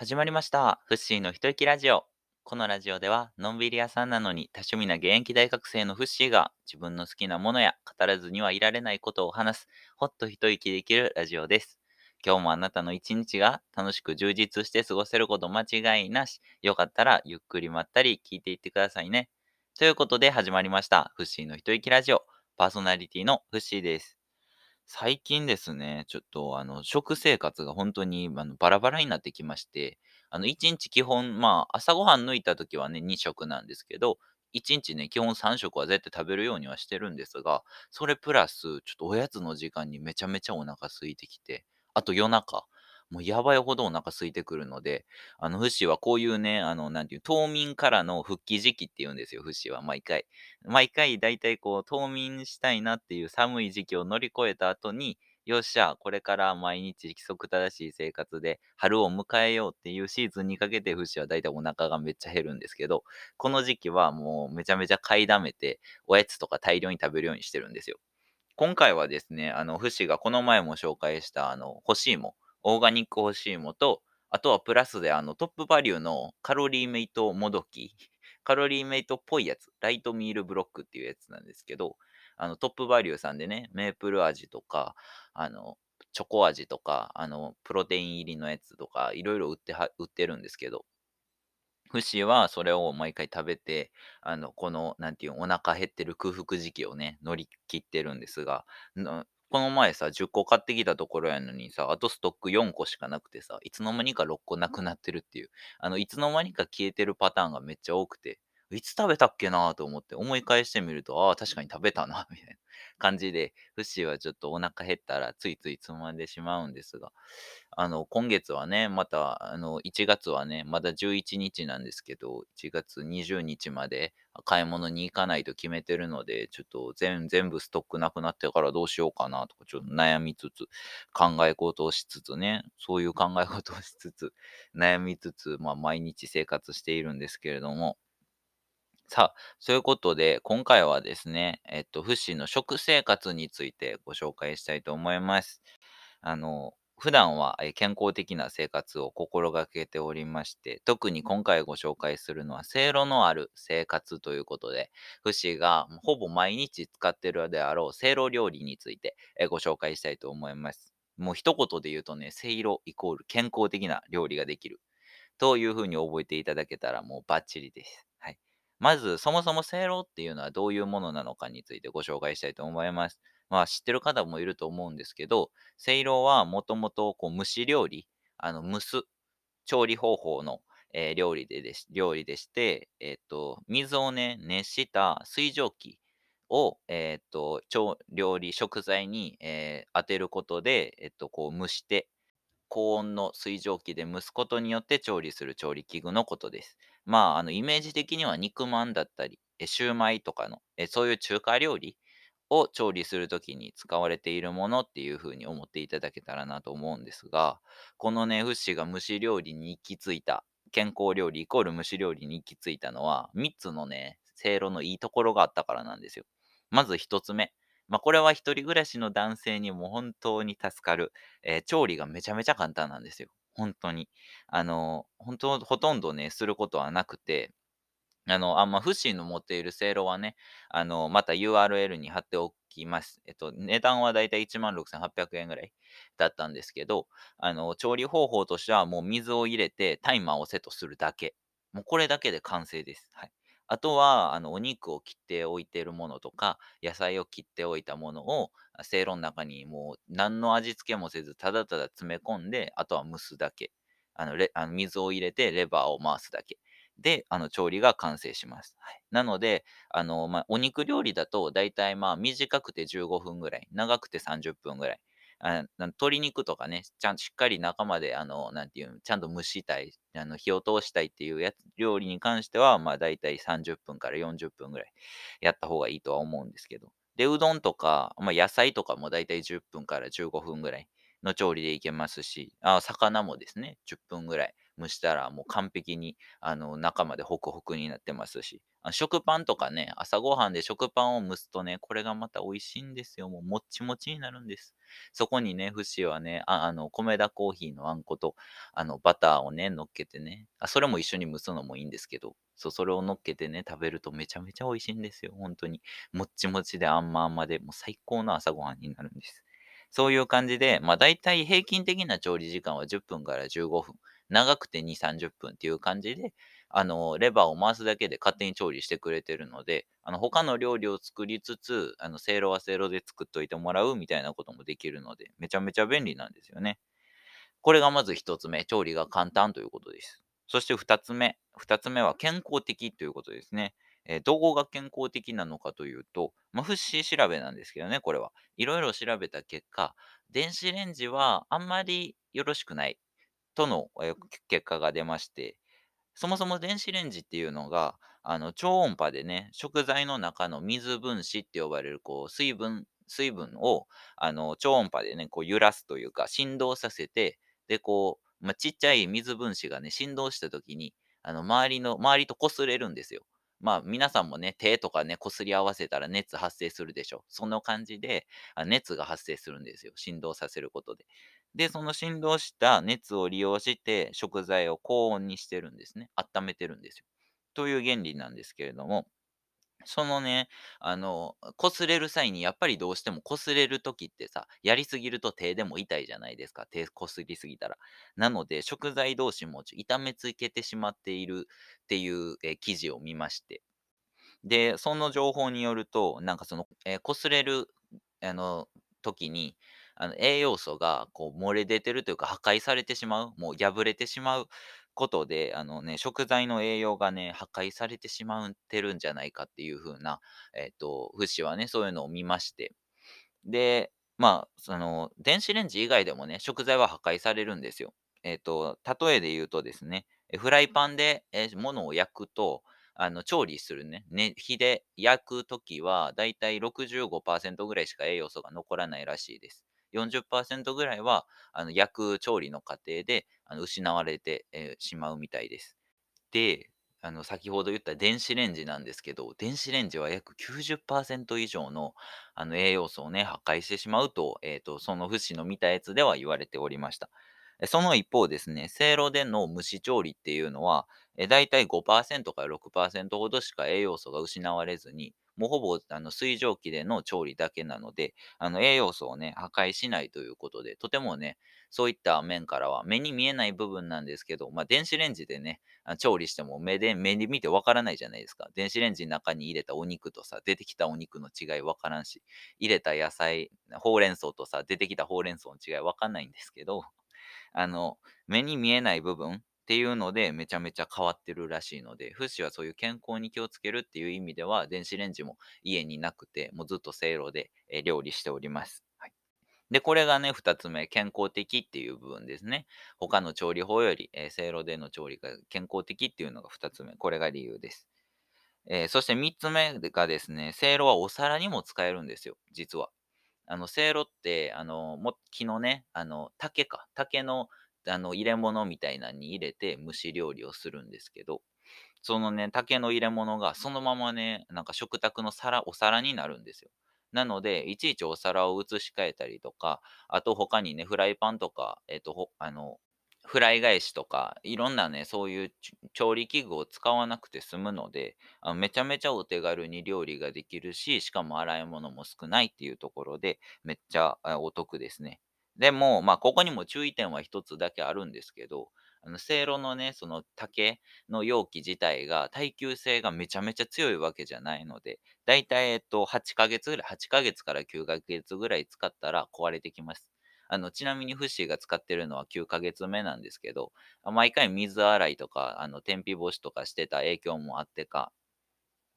始まりました。フッシーの一息ラジオ。このラジオでは、のんびり屋さんなのに多趣味な現役大学生のフッシーが自分の好きなものや語らずにはいられないことを話す、ほっと一息できるラジオです。今日もあなたの一日が楽しく充実して過ごせること間違いなし。よかったらゆっくりまったり聞いていってくださいね。ということで始まりました。フッシーの一息ラジオ。パーソナリティのフッシーです。最近ですね、ちょっとあの、食生活が本当にあのバラバラになってきまして、あの、1日基本、まあ、朝ごはん抜いた時はね、2食なんですけど、1日ね、基本3食は絶対食べるようにはしてるんですが、それプラス、ちょっとおやつの時間にめちゃめちゃお腹空いてきて、あと夜中、もうやばいほどお腹空いてくるので、あの、フシはこういうね、あの、なんていう、冬眠からの復帰時期って言うんですよ、フシは毎回。毎回、だいたいこう、冬眠したいなっていう寒い時期を乗り越えた後に、よっしゃ、これから毎日規則正しい生活で春を迎えようっていうシーズンにかけて、フシはだいたいお腹がめっちゃ減るんですけど、この時期はもうめちゃめちゃ買いだめて、おやつとか大量に食べるようにしてるんですよ。今回はですね、あの、フシがこの前も紹介した、あの、干し芋、オーガニック干し芋と、あとはプラスで、あの、トップバリューのカロリーメイトもどき、カロリーメイトっぽいやつ、ライトミールブロックっていうやつなんですけど、あの、トップバリューさんでね、メープル味とか、あの、チョコ味とか、あの、プロテイン入りのやつとか、いろいろ売っては、売ってるんですけど、フシはそれを毎回食べて、あの、この、なんていう、お腹減ってる空腹時期をね、乗り切ってるんですが、この前さ、10個買ってきたところやのにさ、あとストック4個しかなくてさ、いつの間にか6個なくなってるっていう、あの、いつの間にか消えてるパターンがめっちゃ多くて、いつ食べたっけなと思って思い返してみると、ああ、確かに食べたな、みたいな感じで、フッシーはちょっとお腹減ったらついついつまんでしまうんですが、あの、今月はね、また、あの、1月はね、まだ11日なんですけど、1月20日まで買い物に行かないと決めてるので、ちょっと全全部ストックなくなってからどうしようかなとか、ちょっと悩みつつ、考え事をしつつね、そういう考え事をしつつ、悩みつつ、まあ、毎日生活しているんですけれども、さあ、そういうことで、今回はですね、えっと、フッシーの食生活についてご紹介したいと思います。あの、普段はえー健康的な生活を心がけておりまして、特に今回ご紹介するのは、せいろのある生活ということで、フッシーがほぼ毎日使ってるであろうせいろ料理についてえーご紹介したいと思います。もう一言で言うとね、せいろイコール健康的な料理ができる。というふうに覚えていただけたらもうバッチリです。はい。まず、そもそもせいろっていうのはどういうものなのかについてご紹介したいと思います。まあ、知ってる方もいると思うんですけど、せいろはもともとこう蒸し料理、あの蒸す調理方法の、えー料理ででし料理でして、えっ、と、水をね、熱した水蒸気を、えっ、と、調料理、食材に、えー当てることで、えっ、と、こう蒸して、高温の水蒸気で蒸すことによって調理する調理器具のことです。まあ、あの、イメージ的には肉まんだったり、えシューマイとかの、えそういう中華料理を調理するときに使われているものっていうふうに思っていただけたらなと思うんですが、このね、フッシーが蒸し料理に行き着いた、健康料理イコール蒸し料理に行き着いたのは、3つのね、せいろのいいところがあったからなんですよ。まず1つ目。まあ、これは一人暮らしの男性にも本当に助かる、えー調理がめちゃめちゃ簡単なんですよ。本当に。あの、本当、ほとんどね、することはなくて、あの、あ、まあ、フシの持っているせいろはね、あの、また URL に貼っておきます。えっと、値段はだいたい16,800円ぐらいだったんですけど、あの、調理方法としてはもう水を入れてタイマーをセットするだけ。もうこれだけで完成です。はい。あとは、あの、お肉を切っておいているものとか、野菜を切っておいたものを、せいろの中にもう何の味付けもせず、ただただ詰め込んで、あとは蒸すだけ。あの、レあの水を入れてレバーを回すだけ。で、あの、調理が完成します。はい。なので、あの、まあ、お肉料理だと、だいたいまあ、短くて15分ぐらい、長くて30分ぐらい。あ鶏肉とかね、ちゃんしっかり中まで、あの、なんていうの、ちゃんと蒸したい、あの、火を通したいっていうやつ、料理に関しては、まあ、だいたい30分から40分ぐらいやった方がいいとは思うんですけど。で、うどんとか、まあ、野菜とかもだいたい10分から15分ぐらいの調理でいけますし、あ魚もですね、10分ぐらい蒸したらもう完璧にあの中までホクホクになってますし、あ食パンとかね、朝ごはんで食パンを蒸すとね、これがまた美味しいんですよ。もうもっちもちになるんです。そこにね、フシはね、ああの、米田コーヒーのあんこと、あの、バターをね、乗っけてね、あ、それも一緒に蒸すのもいいんですけど、そう、それを乗っけてね、食べるとめちゃめちゃ美味しいんですよ、本当に。もっちもちであんまあんまで、もう最高の朝ごはんになるんです。そういう感じで、まあ大体平均的な調理時間は10分から15分。長くて2、30分っていう感じで、あの、レバーを回すだけで勝手に調理してくれてるので、あの、他の料理を作りつつ、あの、せいろはせいろで作っといてもらうみたいなこともできるので、めちゃめちゃ便利なんですよね。これがまず一つ目、調理が簡単ということです。そして二つ目、二つ目は健康的ということですね。えー、どこが健康的なのかというと、まあ、フッシー調べなんですけどね、これは。いろいろ調べた結果、電子レンジはあんまりよろしくないとの、結果が出まして、そもそも電子レンジっていうのが、あの、超音波でね、食材の中の水分子って呼ばれる、こう、水分、水分を、あの、超音波でね、こう揺らすというか、振動させて、で、こう、まあ、ちっちゃい水分子がね、振動した時に、あの、周りの、周りと擦れるんですよ。まあ、皆さんもね、手とかね、擦り合わせたら熱発生するでしょ。その感じで、熱が発生するんですよ。振動させることで。で、その振動した熱を利用して食材を高温にしてるんですね。温めてるんですよ。という原理なんですけれども、そのね、あの、擦れる際にやっぱりどうしても擦れる時ってさ、やりすぎると手でも痛いじゃないですか。手擦りすぎたら。なので、食材同士も痛めつけてしまっているっていう、え記事を見まして。で、その情報によると、なんかその、えー、擦れる、あの、時に、あの栄養素がこう漏れ出てるというか破壊されてしまう、もう破れてしまうことで、あのね、食材の栄養がね、破壊されてしまってるんじゃないかっていう風な、えっ、と、フシはね、そういうのを見まして。で、まあ、その、電子レンジ以外でもね、食材は破壊されるんですよ。えっ、と、例えで言うとですね、フライパンで、えー、物を焼くと、あの、調理するね、ね、火で焼くときは、だいたい65%ぐらいしか栄養素が残らないらしいです。40%ぐらいは、あの、焼く調理の過程で、あの失われて、えー、しまうみたいです。で、あの、先ほど言った電子レンジなんですけど、電子レンジは約90%以上のあの栄養素をね、破壊してしまうと、え、ー、と、その節の見たやつでは言われておりました。その一方ですね、せいろでの蒸し調理っていうのは、えだいたい5%から6%ほどしか栄養素が失われずに、もうほぼあの水蒸気での調理だけなので、あの栄養素をね、破壊しないということで、とてもね、そういった面からは目に見えない部分なんですけど、まあ、電子レンジでね、調理しても目で、目で見てわからないじゃないですか。電子レンジの中に入れたお肉とさ、出てきたお肉の違いわからんし、入れた野菜、ほうれん草とさ、出てきたほうれん草の違いわかんないんですけど、あの、目に見えない部分、っていうのでめちゃめちゃ変わってるらしいので、フッシュはそういう健康に気をつけるっていう意味では、電子レンジも家になくて、もうずっとせいろで、料理しております。で、これがね、二つ目、健康的っていう部分ですね。他の調理法より、せいろでの調理が健康的っていうのが二つ目。これが理由です。えー、そして三つ目がですね、せいろはお皿にも使えるんですよ、実は。あの、せいろって、あの、木のね、あの、竹か、竹のあの、入れ物みたいなのに入れて蒸し料理をするんですけど、そのね、竹の入れ物がそのままね、なんか食卓の皿、お皿になるんですよ。なので、いちいちお皿を移し替えたりとか、あと他にね、フライパンとか、えっ、ー、と、あの、フライ返しとか、いろんなね、そういう調理器具を使わなくて済むので、あのめちゃめちゃお手軽に料理ができるし、しかも洗い物も少ないっていうところで、めっちゃお得ですね。でも、まあ、ここにも注意点は一つだけあるんですけど、あの、せいろのね、その竹の容器自体が耐久性がめちゃめちゃ強いわけじゃないので、だいたい、えっと、8ヶ月ぐらい、8ヶ月から9ヶ月ぐらい使ったら壊れてきます。あの、ちなみにフッシーが使ってるのは9ヶ月目なんですけど、毎回水洗いとか、あの、天日干しとかしてた影響もあってか、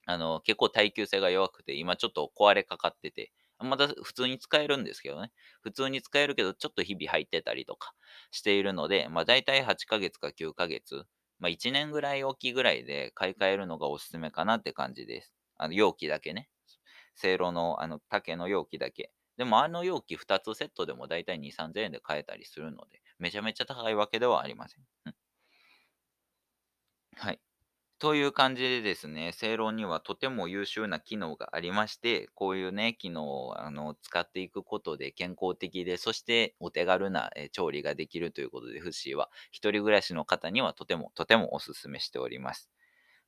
あの、結構耐久性が弱くて、今ちょっと壊れかかってて、まだ普通に使えるんですけどね。普通に使えるけど、ちょっと日々入ってたりとかしているので、まあ大体8ヶ月か9ヶ月、まあ1年ぐらい大きぐらいで買い替えるのがおすすめかなって感じです。あの容器だけね。せいろのあの竹の容器だけ。でもあの容器2つセットでも大体2、3000円で買えたりするので、めちゃめちゃ高いわけではありません。うん、はい。という感じでですね、正論にはとても優秀な機能がありまして、こういうね、機能をあの使っていくことで健康的で、そしてお手軽なえ調理ができるということで、フッシーは一人暮らしの方にはとてもとてもおすすめしております。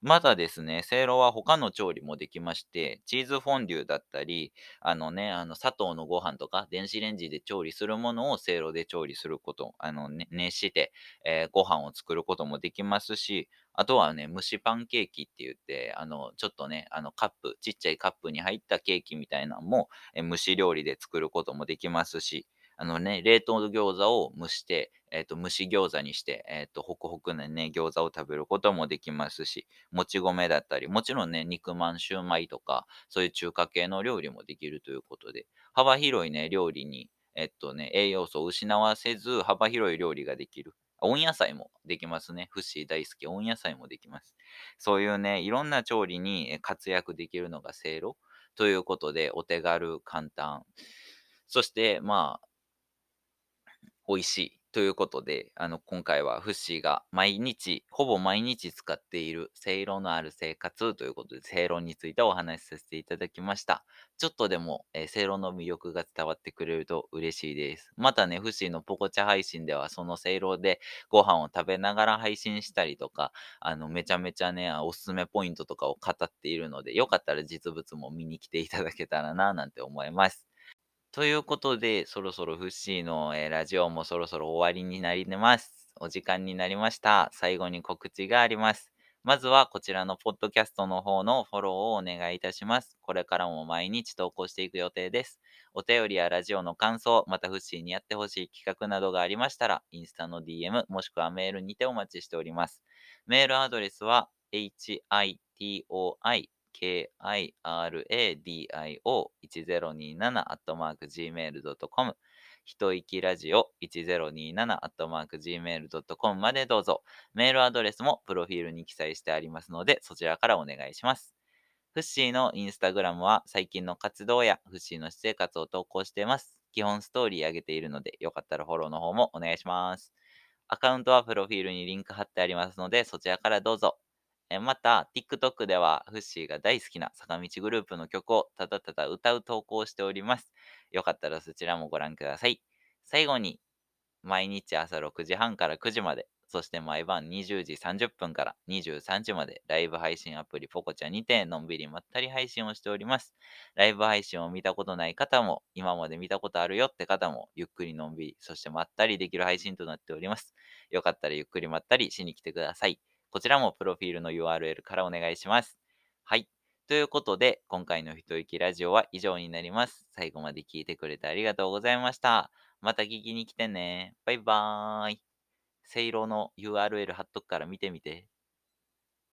またですね、せいろは他の調理もできまして、チーズフォンデュだったり、あのね、あの砂糖のご飯とか、電子レンジで調理するものをせいろで調理すること、あのね、熱して、えーご飯を作ることもできますし、あとはね、蒸しパンケーキって言って、あの、ちょっとね、あのカップ、ちっちゃいカップに入ったケーキみたいなのも、えー蒸し料理で作ることもできますし、あのね、冷凍餃子を蒸して、えっ、と、蒸し餃子にして、えっ、と、ホクホクなね、餃子を食べることもできますし、もち米だったり、もちろんね、肉まん、シューマイとか、そういう中華系の料理もできるということで、幅広いね、料理に、えっとね、栄養素を失わせず、幅広い料理ができる。温野菜もできますね。フッシー大好き。温野菜もできます。そういうね、いろんな調理に活躍できるのがせいろということで、お手軽、簡単。そして、まあ、美味しいということで、あの、今回はフッシーが毎日、ほぼ毎日使っているせいろのある生活ということで、せいろについてお話しさせていただきました。ちょっとでも、えー、せいろの魅力が伝わってくれると嬉しいです。またね、フッシーのポコチャ配信では、そのせいろでご飯を食べながら配信したりとか、あの、めちゃめちゃね、おすすめポイントとかを語っているので、よかったら実物も見に来ていただけたらな、なんて思います。ということで、そろそろフッシーの、えーラジオもそろそろ終わりになります。お時間になりました。最後に告知があります。まずはこちらのポッドキャストの方のフォローをお願いいたします。これからも毎日投稿していく予定です。お便りやラジオの感想、またフッシーにやってほしい企画などがありましたら、インスタの DM もしくはメールにてお待ちしております。メールアドレスは hitoi hitoi.kiradio1027-gmail.com 一息ラジオ 1027-gmail.com までどうぞ。メールアドレスもプロフィールに記載してありますので、そちらからお願いします。フッシーのインスタグラムは最近の活動やフッシーの私生活を投稿しています。基本ストーリー上げているので、よかったらフォローの方もお願いします。アカウントはプロフィールにリンク貼ってありますので、そちらからどうぞ。えまた、TikTok ではフッシーが大好きな坂道グループの曲をただただ歌う投稿をしております。よかったらそちらもご覧ください。最後に、毎日朝6時半から9時まで、そして毎晩20時30分から23時までライブ配信アプリポコチャにてのんびりまったり配信をしております。ライブ配信を見たことない方も、今まで見たことあるよって方も、ゆっくりのんびり、そしてまったりできる配信となっております。よかったらゆっくりまったりしに来てください。こちらもプロフィールの URL からお願いします。はい。ということで、今回の一息ラジオは以上になります。最後まで聞いてくれてありがとうございました。また聞きに来てね。バイバーイ。せいろの URL 貼っとくから見てみて。